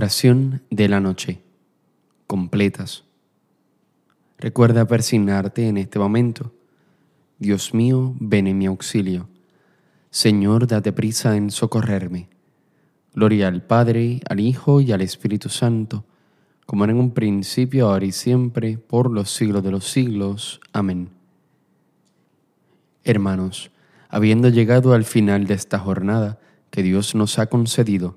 Oración de la noche. Completas. Recuerda persignarte en este momento. Dios mío, ven en mi auxilio. Señor, date prisa en socorrerme. Gloria al Padre, al Hijo y al Espíritu Santo, como en un principio, ahora y siempre, por los siglos de los siglos. Amén. Hermanos, habiendo llegado al final de esta jornada que Dios nos ha concedido,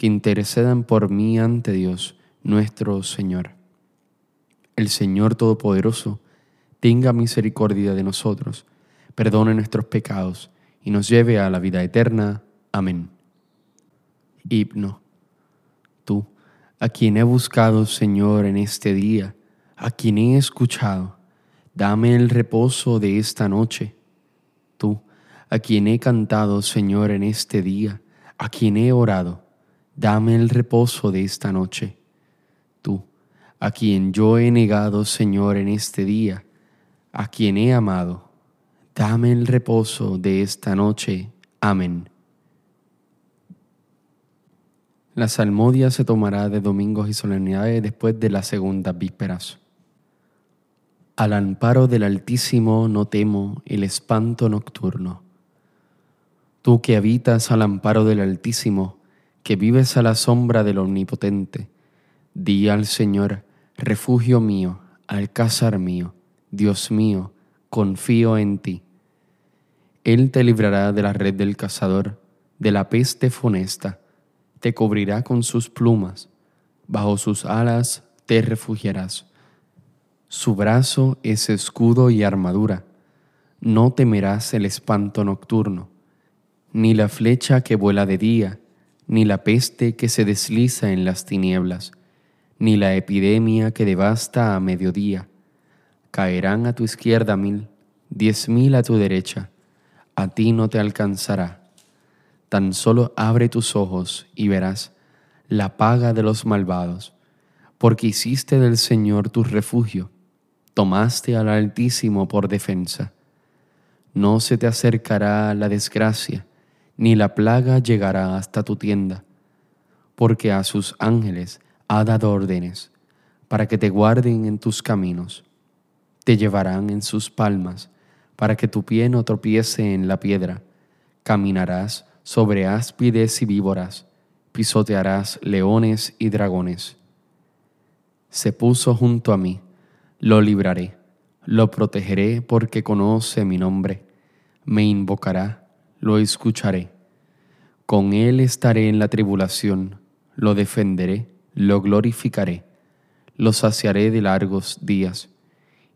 que intercedan por mí ante Dios nuestro Señor. El Señor Todopoderoso tenga misericordia de nosotros, perdone nuestros pecados y nos lleve a la vida eterna. Amén. Himno. Tú, a quien he buscado, Señor, en este día, a quien he escuchado, dame el reposo de esta noche. Tú, a quien he cantado, Señor, en este día, a quien he orado, dame el reposo de esta noche. Tú, a quien yo he negado, Señor, en este día, a quien he amado, dame el reposo de esta noche. Amén. La salmodia se tomará de domingos y solemnidades después de las segundas vísperas. Al amparo del Altísimo no temo el espanto nocturno. Tú que habitas al amparo del Altísimo, que vives a la sombra del Omnipotente, di al Señor, refugio mío, alcázar mío, Dios mío, confío en ti. Él te librará de la red del cazador, de la peste funesta, te cubrirá con sus plumas, bajo sus alas te refugiarás. Su brazo es escudo y armadura, no temerás el espanto nocturno, ni la flecha que vuela de día, ni la peste que se desliza en las tinieblas, ni la epidemia que devasta a mediodía. Caerán a tu izquierda mil, diez mil a tu derecha, a ti no te alcanzará. Tan solo abre tus ojos y verás la paga de los malvados, porque hiciste del Señor tu refugio, tomaste al Altísimo por defensa. No se te acercará la desgracia, ni la plaga llegará hasta tu tienda, porque a sus ángeles ha dado órdenes para que te guarden en tus caminos. Te llevarán en sus palmas para que tu pie no tropiece en la piedra. Caminarás sobre áspides y víboras, pisotearás leones y dragones. Se puso junto a mí, lo libraré, lo protegeré porque conoce mi nombre. Me invocará lo escucharé. Con él estaré en la tribulación, lo defenderé, lo glorificaré, lo saciaré de largos días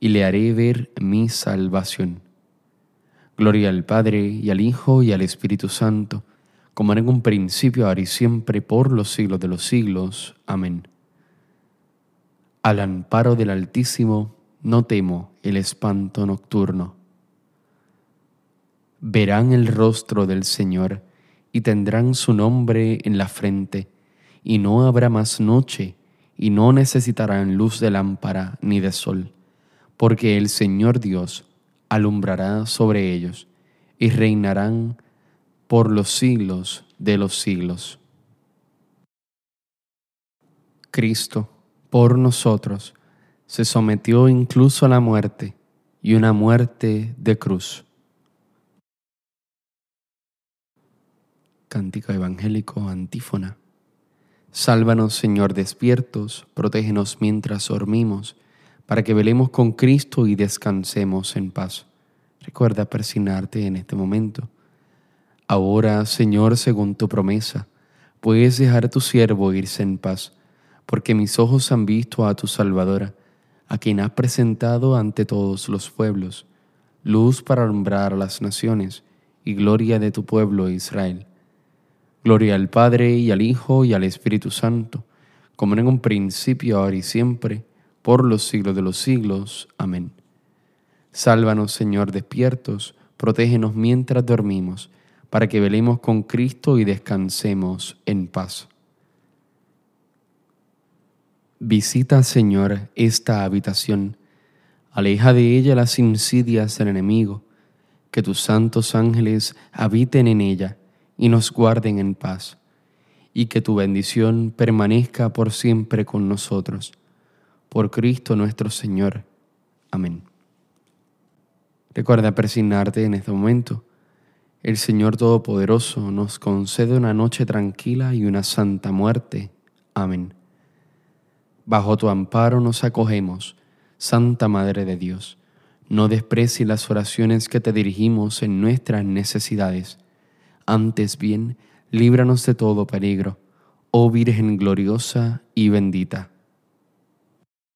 y le haré ver mi salvación. Gloria al Padre y al Hijo y al Espíritu Santo, como en un principio, ahora y siempre, por los siglos de los siglos. Amén. Al amparo del Altísimo, no temo el espanto nocturno verán el rostro del Señor y tendrán su nombre en la frente, y no habrá más noche, y no necesitarán luz de lámpara ni de sol, porque el Señor Dios alumbrará sobre ellos, y reinarán por los siglos de los siglos. Cristo, por nosotros, se sometió incluso a la muerte, y una muerte de cruz Cántico evangélico antífona. Sálvanos, Señor, despiertos, protégenos mientras dormimos, para que velemos con Cristo y descansemos en paz. Recuerda persignarte en este momento. Ahora, Señor, según tu promesa, puedes dejar a tu siervo irse en paz, porque mis ojos han visto a tu Salvadora, a quien has presentado ante todos los pueblos, luz para alumbrar a las naciones y gloria de tu pueblo Israel. Gloria al Padre y al Hijo y al Espíritu Santo, como en un principio, ahora y siempre, por los siglos de los siglos. Amén. Sálvanos, Señor, despiertos, protégenos mientras dormimos, para que velemos con Cristo y descansemos en paz. Visita, Señor, esta habitación, aleja de ella las insidias del enemigo, que tus santos ángeles habiten en ella y nos guarden en paz y que tu bendición permanezca por siempre con nosotros. Por Cristo nuestro Señor. Amén. Recuerda persignarte en este momento. El Señor Todopoderoso nos concede una noche tranquila y una santa muerte. Amén. Bajo tu amparo nos acogemos, Santa Madre de Dios. No desprecies las oraciones que te dirigimos en nuestras necesidades. Antes bien, líbranos de todo peligro, oh Virgen gloriosa y bendita.